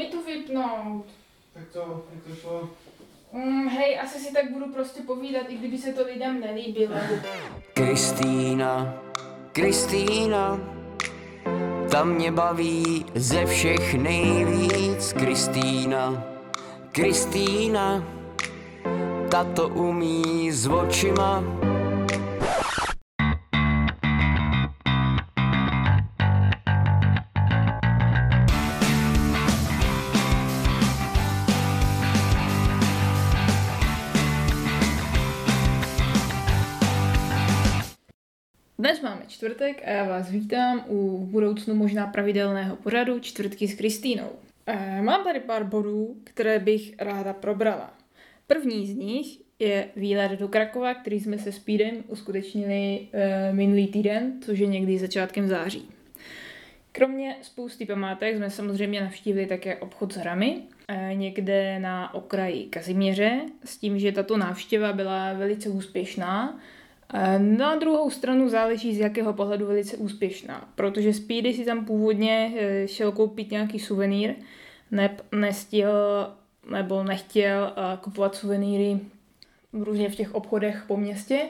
mi to vypnout. Tak to, jak to šlo? Mm, hej, asi si tak budu prostě povídat, i kdyby se to lidem nelíbilo. Kristýna, Kristýna, ta mě baví ze všech nejvíc. Kristýna, Kristýna, ta to umí s očima. Čtvrtek a já vás vítám u v budoucnu možná pravidelného pořadu Čtvrtky s Kristýnou. E, mám tady pár bodů, které bych ráda probrala. První z nich je výlet do Krakova, který jsme se Speedem uskutečnili e, minulý týden, což je někdy začátkem září. Kromě spousty památek jsme samozřejmě navštívili také obchod s hrami, e, někde na okraji Kazimíře, s tím, že tato návštěva byla velice úspěšná, na druhou stranu záleží z jakého pohledu velice úspěšná, protože Speedy si tam původně eh, šel koupit nějaký suvenýr, neb nestihl nebo nechtěl eh, kupovat suvenýry různě v těch obchodech po městě,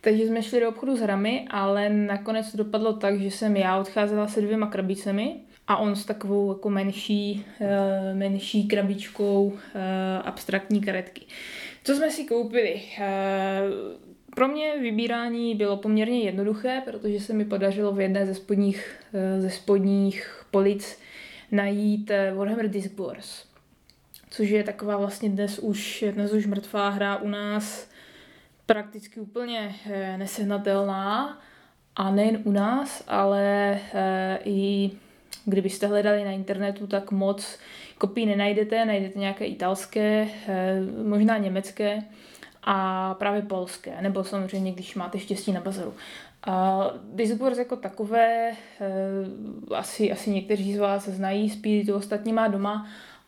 takže jsme šli do obchodu s hrami, ale nakonec to dopadlo tak, že jsem já odcházela se dvěma krabicemi a on s takovou jako menší, eh, menší krabičkou abstraktní karetky. Co jsme si koupili? Pro mě vybírání bylo poměrně jednoduché, protože se mi podařilo v jedné ze spodních, eh, ze spodních polic najít eh, Warhammer Disc Wars, což je taková vlastně dnes už, dnes už mrtvá hra u nás, prakticky úplně eh, nesehnatelná. A nejen u nás, ale i kdybyste hledali na internetu, tak moc kopí nenajdete, najdete nějaké italské, možná německé, a právě polské, nebo samozřejmě, když máte štěstí na bazaru. A Discourse jako takové, e, asi, asi někteří z vás znají, spíš to ostatní má doma,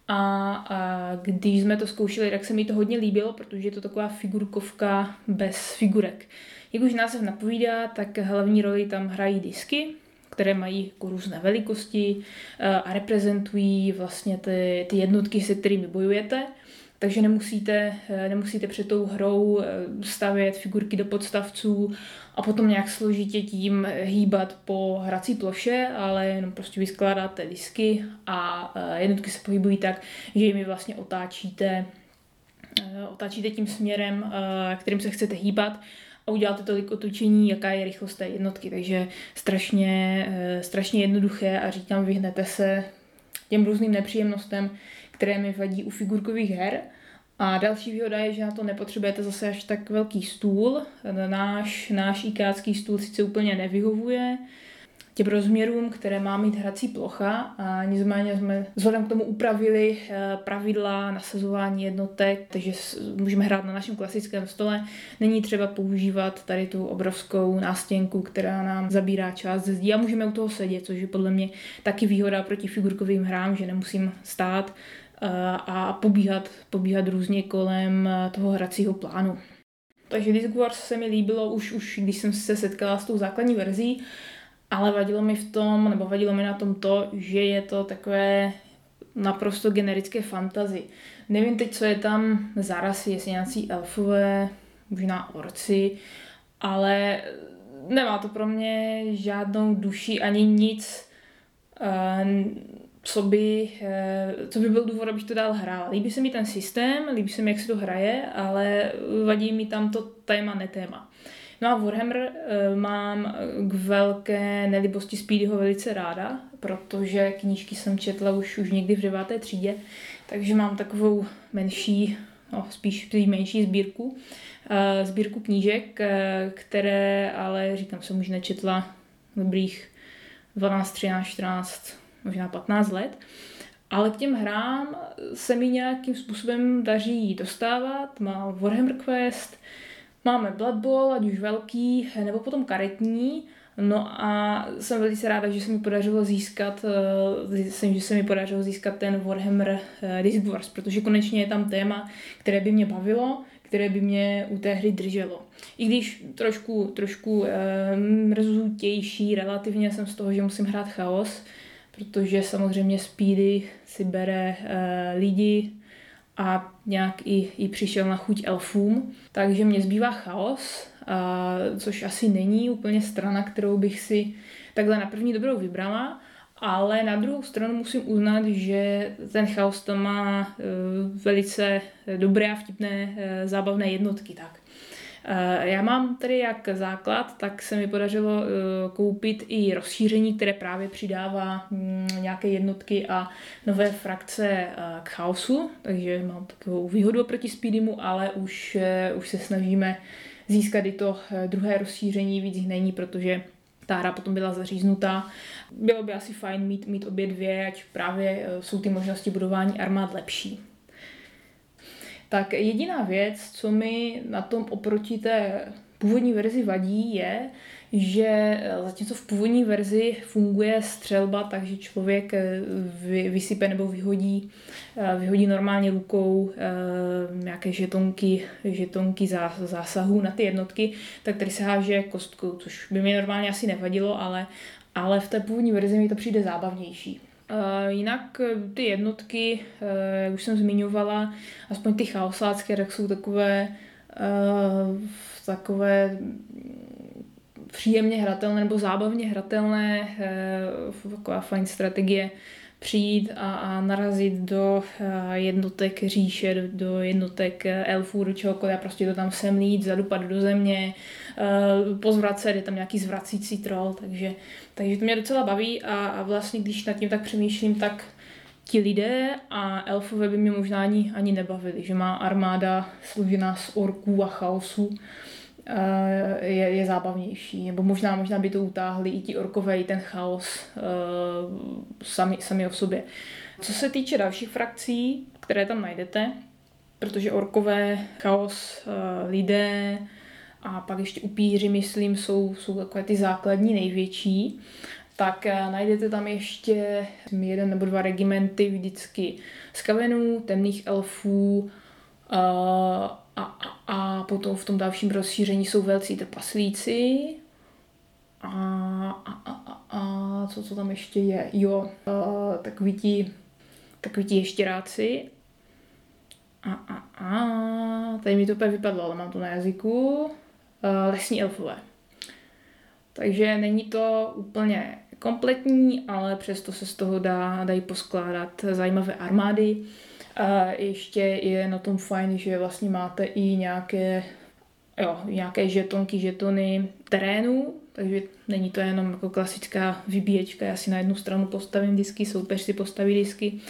a, a když jsme to zkoušeli, tak se mi to hodně líbilo, protože je to taková figurkovka bez figurek. Jak už název napovídá, tak hlavní roli tam hrají disky, které mají jako různé velikosti e, a reprezentují vlastně ty, ty jednotky, se kterými bojujete takže nemusíte, eh, nemusíte před tou hrou eh, stavět figurky do podstavců a potom nějak složitě tím hýbat po hrací ploše, ale jenom prostě vyskládáte disky a eh, jednotky se pohybují tak, že jimi vlastně otáčíte, otáčíte tím směrem, kterým se chcete hýbat a uděláte tolik otočení, jaká je rychlost té jednotky. Takže strašně, strašně jednoduché a říkám, vyhnete se těm různým nepříjemnostem, které mi vadí u figurkových her. A další výhoda je, že na to nepotřebujete zase až tak velký stůl. Náš, náš ikácký stůl sice úplně nevyhovuje těm rozměrům, které má mít hrací plocha a nicméně jsme vzhledem k tomu upravili eh, pravidla nasazování jednotek, takže můžeme hrát na našem klasickém stole. Není třeba používat tady tu obrovskou nástěnku, která nám zabírá část ze zdí a můžeme u toho sedět, což je podle mě taky výhoda proti figurkovým hrám, že nemusím stát a pobíhat, pobíhat různě kolem toho hracího plánu. Takže Disc Wars se mi líbilo už, už když jsem se setkala s tou základní verzí, ale vadilo mi v tom, nebo vadilo mi na tom to, že je to takové naprosto generické fantazy. Nevím teď, co je tam za rasy, jestli nějací elfové, možná orci, ale nemá to pro mě žádnou duši ani nic co by, eh, co by byl důvod, abych to dál hrál. Líbí se mi ten systém, líbí se mi, jak se to hraje, ale vadí mi tam to téma, netéma. No a Warhammer eh, mám k velké nelibosti Speedyho velice ráda, protože knížky jsem četla už, už někdy v deváté třídě, takže mám takovou menší, no spíš menší sbírku, eh, sbírku knížek, které ale říkám jsem už nečetla dobrých 12, 13, 14, možná 15 let. Ale k těm hrám se mi nějakým způsobem daří dostávat. Má Warhammer Quest, máme Blood Bowl, ať už velký, nebo potom karetní. No a jsem velice ráda, že se mi podařilo získat, uh, že se mi podařilo získat ten Warhammer uh, Disc Wars, protože konečně je tam téma, které by mě bavilo, které by mě u té hry drželo. I když trošku, trošku uh, mrzutější relativně jsem z toho, že musím hrát chaos, protože samozřejmě Speedy si bere uh, lidi a nějak i, i přišel na chuť elfům. Takže mě zbývá chaos, uh, což asi není úplně strana, kterou bych si takhle na první dobrou vybrala, ale na druhou stranu musím uznat, že ten chaos to má uh, velice dobré a vtipné uh, zábavné jednotky. Tak. Uh, já mám tady jak základ, tak se mi podařilo uh, koupit i rozšíření, které právě přidává um, nějaké jednotky a nové frakce uh, k chaosu, takže mám takovou výhodu proti Speedymu, ale už, už se snažíme získat i to druhé rozšíření, víc jich není, protože ta hra potom byla zaříznutá. Bylo by asi fajn mít, mít obě dvě, ať právě eh, jsou ty možnosti budování armád lepší. Tak jediná věc, co mi na tom oproti té původní verzi vadí, je, že eh, zatímco v původní verzi funguje střelba, takže člověk eh, vysype nebo vyhodí, eh, vyhodí normálně rukou nějaké žetonky, žetonky zásahu na ty jednotky, tak tady se háže kostkou, což by mi normálně asi nevadilo, ale, ale v té původní verzi mi to přijde zábavnější. Uh, jinak ty jednotky, uh, jak už jsem zmiňovala, aspoň ty chaosácké, tak jsou takové, takové příjemně hratelné nebo zábavně hratelné, eh, taková fajn strategie přijít a, a narazit do eh, jednotek říše, do, do jednotek eh, elfů, do čehokoliv a prostě to tam semlít, zadupat do země, pozvracet, je tam nějaký zvracící troll, takže, takže to mě docela baví a, a vlastně když nad tím tak přemýšlím, tak ti lidé a elfové by mě možná ani, ani nebavili, že má armáda složená z orků a chaosů, Eh, je, je zábavnější. Nebo možná, možná by to utáhli i ti orkové, i ten chaos uh, sami, sami o sobě. Co se týče dalších frakcí, které tam najdete, protože orkové, chaos, lidé a pak ještě upíři, myslím, jsou, jsou takové ty základní největší, tak uh, najdete tam ještě jeden nebo dva regimenty vždycky z kavenů, temných elfů, uh, a, a, a potom v tom dalším rozšíření jsou velcí trpaslíci. A, a, a, a, a co, co tam ještě je? Jo, a, takový ti, takový ti ještěráci. A, a, a, tady mi to úplně vypadlo, ale mám to na jazyku. A, lesní elfové. Takže není to úplně kompletní, ale přesto se z toho dá, dají poskládat zajímavé armády. A ještě je na tom fajn, že vlastně máte i nějaké, jo, nějaké žetonky, žetony terénu, takže není to jenom jako klasická vybíječka, já si na jednu stranu postavím disky, soupeř si postaví disky,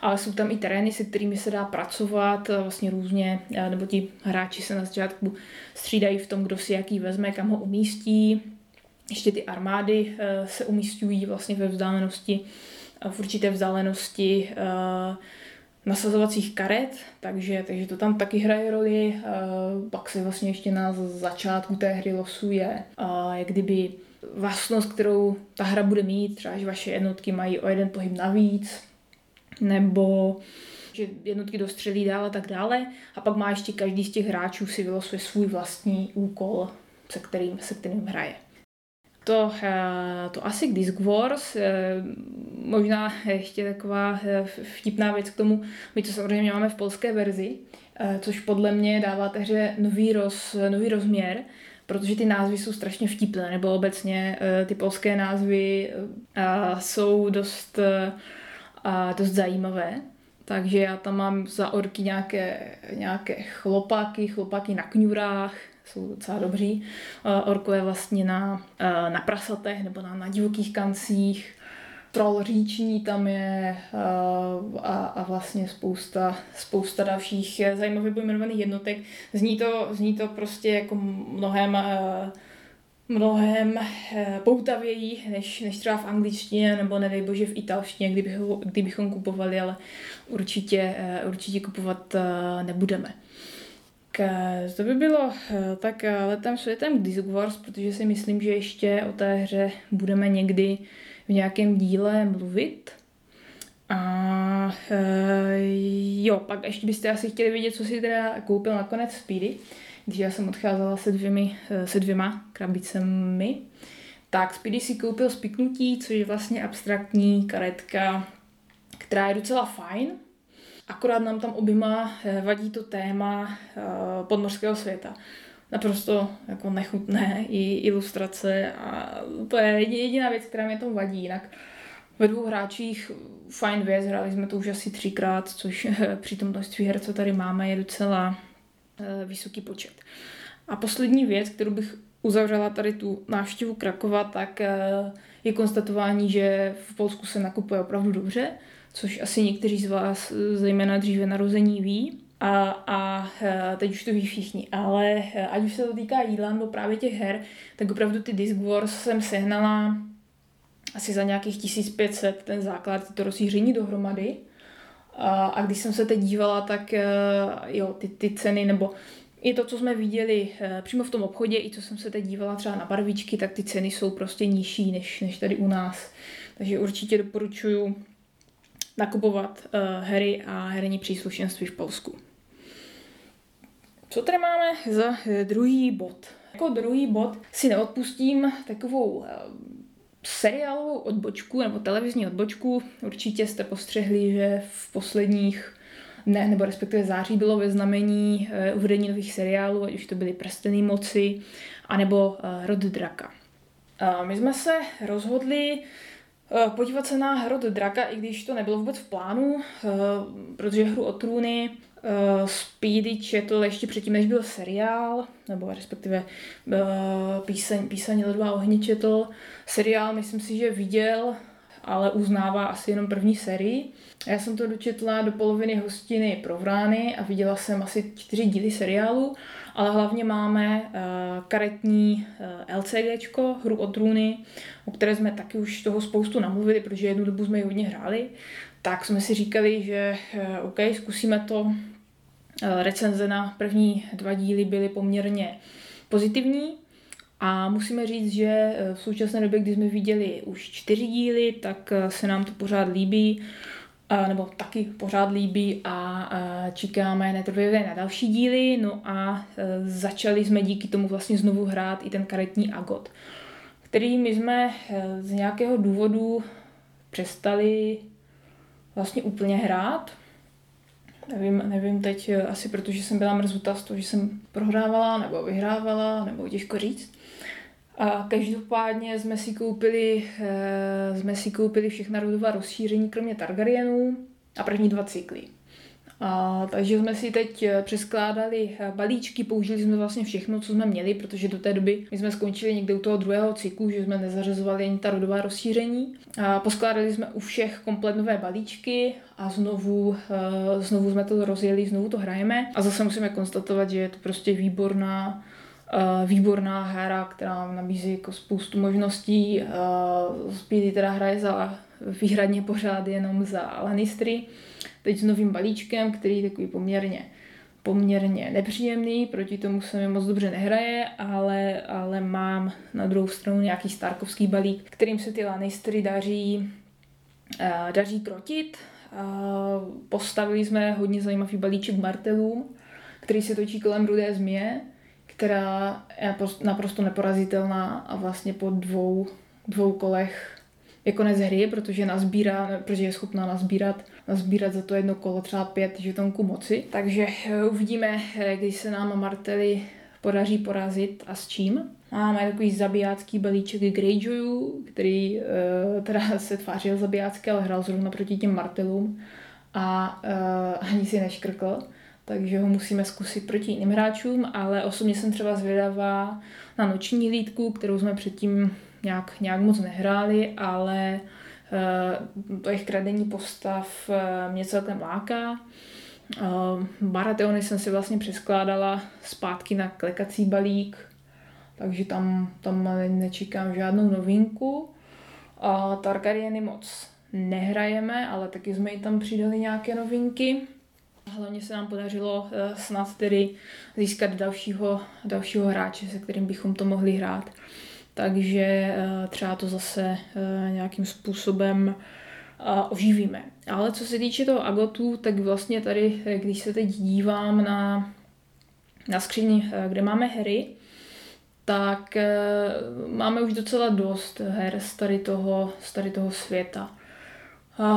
ale jsou tam i terény, se kterými se dá pracovat vlastně různě, nebo ti hráči se na začátku střídají v tom, kdo si jaký vezme, kam ho umístí. Ještě ty armády eh, se umístují vlastně ve vzdálenosti, v určité vzdálenosti uh, nasazovacích karet, takže, takže to tam taky hraje roli. Pak se vlastně ještě na začátku té hry losuje, jak kdyby vlastnost, kterou ta hra bude mít, třeba že vaše jednotky mají o jeden pohyb navíc, nebo že jednotky dostřelí dál a tak dále. A pak má ještě každý z těch hráčů si vylosuje svůj vlastní úkol, se kterým, se kterým hraje. To, eh, to asi k Disc Wars, eh, možná ještě taková eh, vtipná věc k tomu, my to samozřejmě máme v polské verzi, což podle mě dává hře nový, roz, nový rozměr, protože ty názvy jsou strašně vtipné, nebo obecně ty polské názvy jsou dost, dost zajímavé. Takže já tam mám za orky nějaké, nějaké chlopáky, chlopáky na kňurách, jsou docela dobří. Orkové vlastně na, na prasatech nebo na, na divokých kancích. Troll říční tam je a, a vlastně spousta, spousta dalších zajímavě pojmenovaných jednotek. Zní to, zní to prostě jako mnohem mnohem poutavěji než, než třeba v angličtině nebo nedej bože v italštině, kdybychom, kdybychom kupovali, ale určitě, určitě kupovat nebudeme. Eh, to by bylo eh, tak eh, letem světem Disc Wars, protože si myslím, že ještě o té hře budeme někdy v nějakém díle mluvit. A jo, pak ještě byste asi chtěli vědět, co si teda koupil nakonec Speedy, když já jsem odcházela se, dvěmi, se dvěma krabicemi. tak Speedy si koupil spiknutí, což je vlastně abstraktní karetka, která je docela fajn, akorát nám tam oběma eh, vadí to téma eh, podmořského světa. Naprosto jako nechutné i ilustrace a to je jediná věc, která mě tam vadí. Jinak ve dvou hráčích fajn věc, hráli jsme to už asi třikrát, což při tom množství her, co tady máme, je docela vysoký počet. A poslední věc, kterou bych uzavřela tady tu návštěvu Krakova, tak eh, je konstatování, že v Polsku se nakupuje opravdu dobře, což asi někteří z vás, eh, zejména dříve narození, ví. A, a eh, teď už to ví všichni, ale ať už se to týká jídla nebo právě těch her, tak opravdu ty Disc Wars jsem sehnala asi za nějakých 1500 ten základ, to rozšíření dohromady. A, a když jsem se teď dívala, tak jo, ty, ty ceny, nebo i to, co jsme viděli eh, přímo v tom obchodě, i co jsem se teď dívala třeba na barvičky, tak ty ceny jsou prostě nižší než, než tady u nás. Takže určitě doporučuji nakupovat uh, hry a herní příslušenství v Polsku. Co tady máme za eh, druhý bod? Jako druhý bod si neodpustím takovou uh, seriálovou odbočku nebo televizní odbočku. Určitě jste postřehli, že v posledních ne, nebo respektive září bylo ve znamení uh, uvedení nových seriálů, ať už to byly Prstený moci, anebo uh, Rod draka. My jsme se rozhodli podívat se na Rod draka, i když to nebylo vůbec v plánu, uh, protože hru o trůny uh, Speedy četl ještě předtím, než byl seriál, nebo respektive píseň, píseň Ledová ohně četl. Seriál, myslím si, že viděl ale uznává asi jenom první sérii. Já jsem to dočetla do poloviny hostiny pro Vrány a viděla jsem asi čtyři díly seriálu, ale hlavně máme uh, karetní eh, LCGčko, hru o trůny, o které jsme taky už toho spoustu namluvili, protože jednu dobu jsme ji hodně hráli, tak jsme si říkali, že uh, OK, zkusíme to. Recenze na první dva díly byly poměrně pozitivní, a musíme říct, že eh, v současné době, kdy jsme viděli už čtyři díly, tak eh, se nám to pořád líbí, nebo taky pořád líbí a čekáme netrpělivě na další díly. No a eh, začali jsme díky tomu vlastně znovu hrát i ten karetní agot, který my jsme z nějakého důvodu přestali vlastně úplně hrát. Nevím, nevím teď, asi protože jsem byla mrzutá z toho, že jsem prohrávala nebo vyhrávala, nebo těžko říct. A každopádně jsme si koupili, e, jsme si koupili všechna rodová rozšíření, kromě Targaryenů a první dva cykly. A, takže jsme si teď eh, přeskládali eh, balíčky, použili jsme vlastně všechno, co jsme měli, protože do té doby my jsme skončili někde u toho druhého cyklu, že jsme nezařazovali ani ta rodová rozšíření. A poskládali jsme u všech komplet nové balíčky a znovu, znovu jsme to rozjeli, znovu to hrajeme. A zase musíme konstatovat, že je to prostě výborná výborná hra, která nabízí jako spoustu možností. Uh, Speedy teda hraje za výhradně pořád jenom za Lannistry. Teď s novým balíčkem, který je takový poměrně poměrně nepříjemný, proti tomu se mi moc dobře nehraje, ale, ale mám na druhou stranu nějaký Starkovský balík, kterým se ty Lannistry daří, uh, daří krotit. Postavili jsme hodně zajímavý balíček martelům, který se točí kolem rudé změ která je naprosto neporazitelná a vlastně po dvou, dvou kolech je konec hry, protože nazbírá, protože je schopná nazbírat, nazbírat za to jedno kolo třeba pět žetonků moci. Takže eh, uvidíme, eh, když se nám Martely podaří porazit a s čím. Máme takový zabijácký balíček Greyjoyů, který uh, teda se tvářil zabijácky, ale hrál zrovna proti těm Martelům a uh, ani si neškrkl takže ho musíme zkusit proti jiným hráčům, ale osobně jsem třeba zvědavá na noční hlídku, kterou jsme předtím nějak, nějak moc nehráli, ale to jejich kradení postav uh, mě celkem láká. Uh, Barateony jsem si vlastně přeskládala zpátky na klekací balík, takže tam, tam nečekám žádnou novinku. Uh, Targaryeny moc nehrajeme, ale taky jsme i tam přidali nějaké novinky. Hlavně se nám podařilo uh, snad tedy získat dalšího, dalšího hráče, se kterým bychom to mohli hrát. Takže uh, třeba to zase uh, nějakým způsobem oživíme. Ale co se týče toho Agotu, tak vlastně tady, když se teď dívám na, na skříň, kde máme hry, tak máme už docela dost her z tady toho, z tady toho světa. A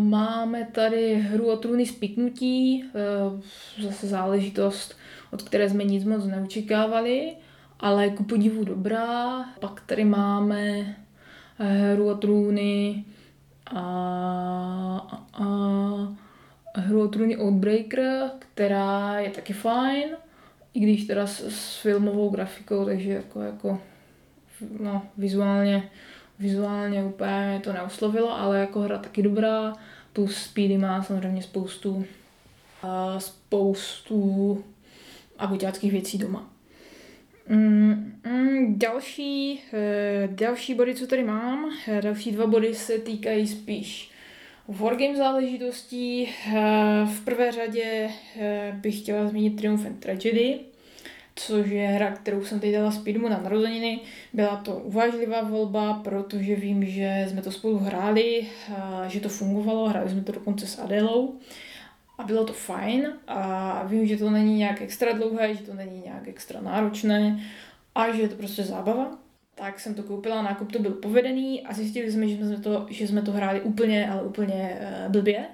máme tady hru o trůny spiknutí, e, zase záležitost, od které jsme nic moc neočekávali, ale ku podivu dobrá. Pak tady máme hru o trůny a, a, a hru o trůny Outbreaker, která je taky fajn, i když teda s, s filmovou grafikou, takže jako, jako no, vizuálně, vizuálně úplně to neoslovilo, ale jako hra taky dobrá, plus Speedy má samozřejmě spoustu, uh, spoustu aguťáckých věcí doma. Mm, mm, další, eh, další body, co tady mám, eh, další dva body se týkají spíš wargame záležitostí. Eh, v prvé řadě bych chtěla zmínit Triumph and Tragedy, což je hra, kterou jsem teď dala Speedmu na narozeniny. Byla to uvážlivá volba, protože vím, že jsme to spolu hráli, že to fungovalo, hráli jsme to dokonce s Adelou a bylo to fajn a vím, že to není nějak extra dlouhé, že to není nějak extra náročné a že je to prostě zábava. Tak jsem to koupila, nákup to byl povedený a zjistili jsme, že jsme to, že jsme to hráli úplně, ale úplně uh, blbě.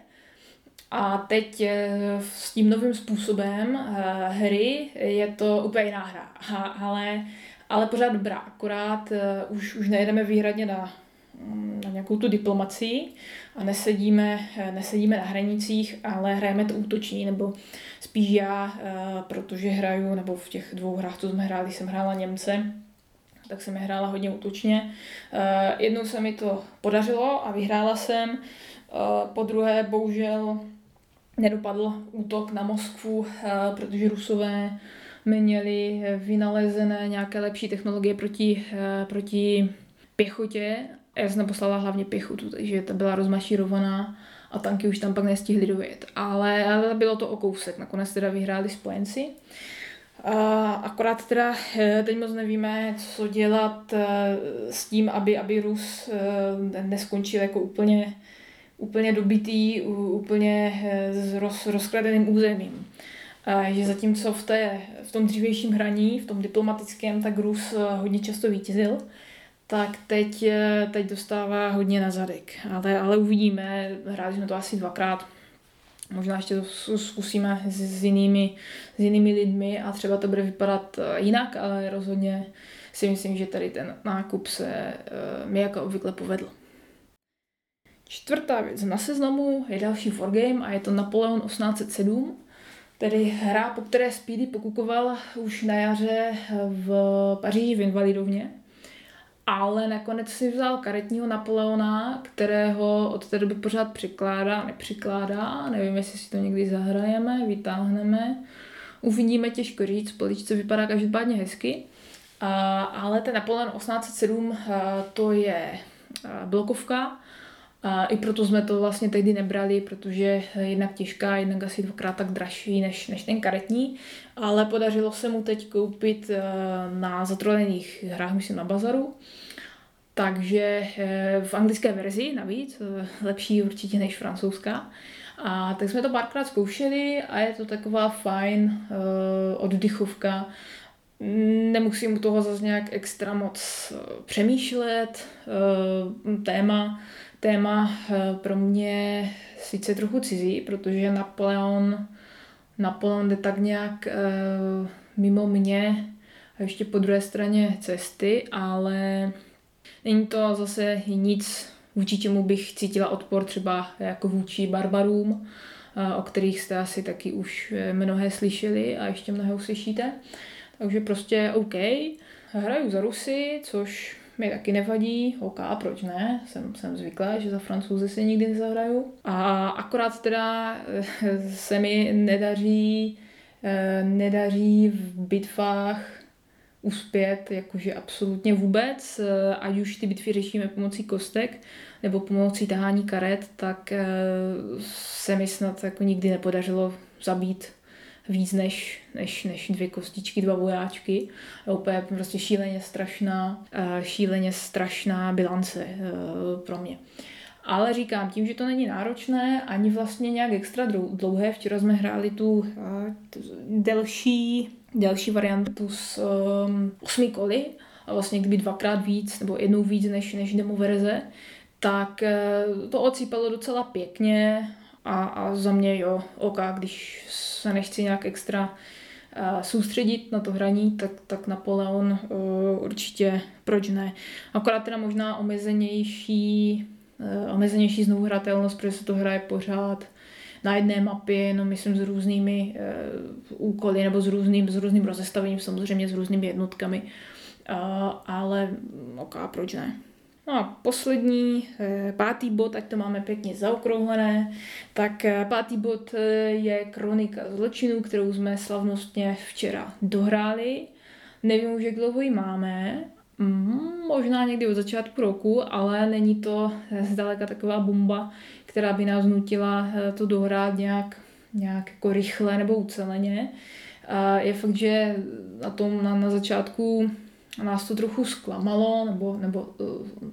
A teď uh, s tím novým způsobem uh, hry je to úplně jiná hra, ale, ale pořád dobrá, akorát uh, už, už nejedeme výhradně na Mm, na nějakou tu diplomacii a nesedíme, nesedíme na hranicích, ale hrajeme to útoční, nebo spíš já, eh, protože hraju, nebo v těch dvou hrách, co jsme hráli, jsem hrála Němce, tak jsem je hrála hodně útočně. Eh, jednou se mi to podařilo a vyhrála jsem, eh, po druhé bohužel nedopadl útok na Moskvu, protože Rusové měli vynalezené nějaké lepší technologie proti, proti pěchotě já jsem poslala hlavně pěchotu, takže ta byla rozmašírovaná a tanky už tam pak nestihli dojet. Ale, ale bylo to o kousek, nakonec teda vyhráli spojenci. A akorát teda eh, teď moc nevíme, co dělat eh, s tím, aby, aby Rus eh, neskončil jako úplně, úplně dobitý, úplně s roz, rozkradeným územím. Že zatímco v, té, v tom dřívějším hraní, v tom diplomatickém, tak Rus hodně často vítězil, tak teď, eh, teď dostává hodně na zadek. Ale, ale uvidíme, hráli jsme to asi dvakrát. Možná ještě to zkusíme s, s, jinými, s jinými lidmi a třeba to bude vypadat eh, jinak, ale rozhodně si myslím, že tady ten nákup se mi jako obvykle povedl. Čtvrtá věc. Na seznamu je další wargame a je to Napoleon 1807, tedy hra, po které Speedy pokukoval už na jaře v Paříži v Invalidovně. Ale nakonec si vzal karetního Napoleona, kterého od té doby pořád přikládá, nepřikládá, nevím, jestli si to někdy zahrajeme, vytáhneme, uvidíme, těžko říct, poličce vypadá každopádně hezky, ale ten Napoleon 1807 a, to je blokovka, a i proto jsme to vlastně tehdy nebrali, protože jednak těžká, jednak asi dvakrát tak dražší než, než ten karetní, ale podařilo se mu teď koupit eh, na zatrolených hrách, myslím na bazaru, takže eh, v anglické verzi navíc, eh, lepší určitě než francouzská. A tak jsme to párkrát zkoušeli a je to taková fajn oddychovka. Nemusím u toho zase nějak extra moc přemýšlet. Téma téma eh, pro mě sice trochu cizí, protože Napoleon, Napoleon jde tak nějak eh, mimo mě a ještě po druhé straně cesty, ale není to zase nic, vůči čemu bych cítila odpor třeba jako vůči barbarům, eh, o kterých jste asi taky už mnohé slyšeli a ještě mnohé uslyšíte. Takže prostě OK, hraju za Rusy, což mi taky nevadí, OK, proč ne, jsem, jsem zvyklá, že za francouzi si nikdy nezahraju. A akorát teda eh, se mi nedaří, eh, nedaří v bitvách uspět jakože absolutně vůbec, eh, ať už ty bitvy řešíme pomocí kostek nebo pomocí tahání karet, tak se mi snad jako nikdy nepodařilo zabít víc než, než, než dvě kostičky, dva vojáčky. Je úplně prostě šíleně strašná, eh, šíleně strašná bilance eh, pro mě. Ale říkám, tím, že to není náročné, ani vlastně nějak extra dlouhé, včera jsme hráli tu, eh, delší další variantu s um, osmi koly, a vlastně kdyby dvakrát víc nebo jednou víc než, než demo verze, tak to ocípalo docela pěkně a, a za mě jo, ok, když se nechci nějak extra uh, soustředit na to hraní, tak, tak Napoleon uh, určitě proč ne. Akorát teda možná omezenější, uh, omezenější znovu hratelnost, protože se to hraje pořád na jedné mapě, no myslím s různými úkoly nebo s různým, s různým rozestavením, samozřejmě s různými jednotkami, ale ok, proč ne. No a poslední, eh, pátý bod, ať to máme pěkně zaokrouhlené, tak eh, pátý bod eh, je kronika zločinu, kterou jsme slavnostně včera dohráli. Nevím už, jak dlouho ji máme, mm, možná někdy od začátku roku, ale není to zdaleka taková bomba, která by nás nutila to dohrát nějak, nějak jako rychle nebo uceleně. Je fakt, že na tom na, na začátku nás to trochu zklamalo, nebo, nebo uh,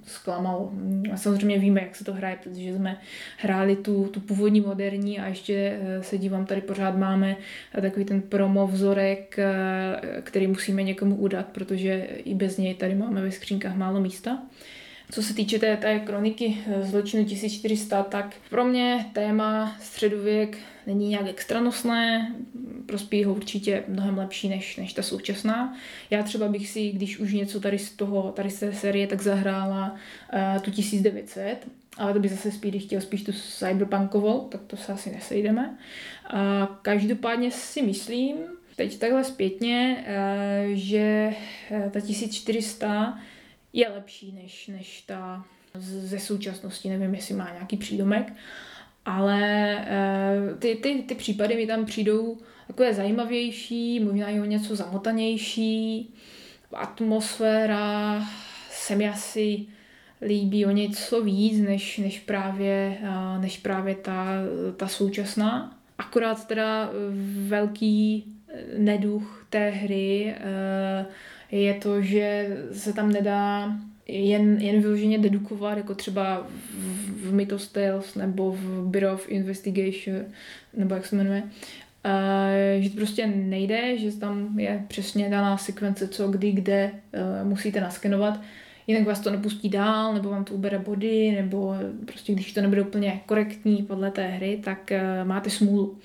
zklamalo. A samozřejmě víme, jak se to hraje, protože jsme hráli tu, tu původní moderní a ještě uh, se dívám, tady pořád máme takový ten promo vzorek, uh, který musíme někomu udat, protože i bez něj tady máme ve skřínkách málo místa. Co se týče té, té kroniky zločinu 1400, tak pro mě téma středověk není nějak extranosné, prospí ho určitě mnohem lepší než, než ta současná. Já třeba bych si, když už něco tady z toho, tady z té série, tak zahrála uh, tu 1900, ale to by zase Speedy chtěl spíš tu cyberpunkovou, tak to se asi nesejdeme. Uh, každopádně si myslím, teď takhle zpětně, uh, že ta 1400 je lepší než, než ta ze současnosti, nevím, jestli má nějaký přídomek, ale uh, ty, ty, ty případy mi tam přijdou takové zajímavější, možná i o něco zamotanější. Atmosféra se mi asi líbí o něco víc, než, než právě, uh, než právě ta, ta současná. Akorát teda velký neduch té hry je to, že se tam nedá jen, jen vyloženě dedukovat, jako třeba v, v Mythos Tales nebo v Bureau of Investigation, nebo jak se jmenuje, Uh, že to prostě nejde, že tam je přesně daná sekvence, co kdy, kde uh, musíte naskenovat, jinak vás to nepustí dál, nebo vám to ubere body, nebo prostě když to nebude úplně korektní podle té hry, tak uh, máte smůlu.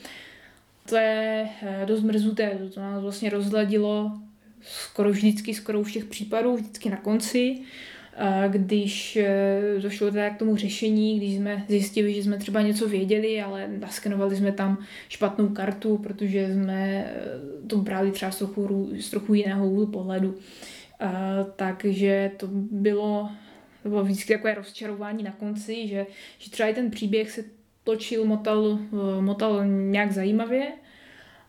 To je uh, dost mrzuté, to nás vlastně rozladilo skoro vždycky, skoro u všech případů, vždycky na konci, když e, došlo teda k tomu řešení, když jsme zjistili, že jsme třeba něco věděli, ale naskenovali jsme tam špatnou kartu, protože jsme e, to brali třeba z trochu, z trochu jiného úhlu pohledu. Takže to bylo, to bylo vždycky takové rozčarování na konci, že, že třeba i ten příběh se točil, motal, e, motal nějak zajímavě,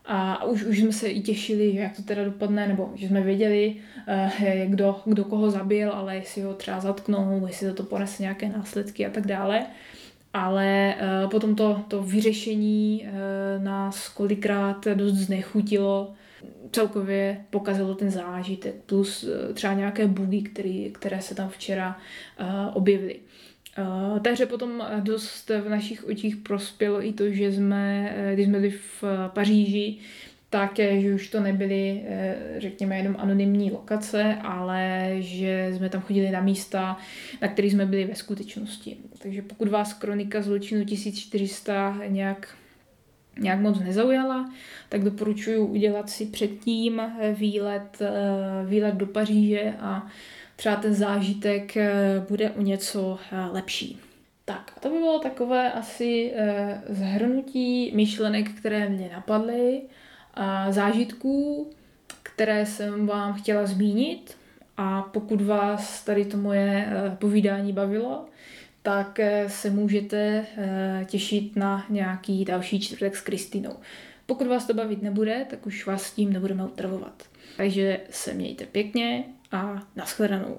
a už, už jsme se i těšili, že jak to teda dopadne, nebo že jsme věděli, eh, kdo, kdo koho zabil, ale jestli ho třeba zatknou, jestli to, to ponese nějaké následky a tak dále. Ale eh, potom to, to vyřešení eh, nás kolikrát dost znechutilo, celkově pokazilo ten zážitek, plus třeba nějaké bugy, který, které se tam včera objevily. Uh, hře potom dost v našich očích prospělo i to, že jsme, eh, když jsme byli v eh, Paříži, tak, že už to nebyly, řekněme, jenom anonymní lokace, ale že jsme tam chodili na místa, na kterých jsme byli ve skutečnosti. Takže pokud vás kronika zločinu 1400 nějak nějak moc nezaujala, tak doporučuji udělat si předtím výlet, výlet do Paříže a třeba ten zážitek eh, bude o něco eh, lepší. Tak a to by bylo takové asi eh, zhrnutí myšlenek, které mě napadly, a zážitků, které jsem vám chtěla zmínit. A pokud vás tady to moje povídání bavilo, tak se můžete těšit na nějaký další čtvrtek s Kristinou. Pokud vás to bavit nebude, tak už vás s tím nebudeme utravovat. Takže se mějte pěkně a nashledanou.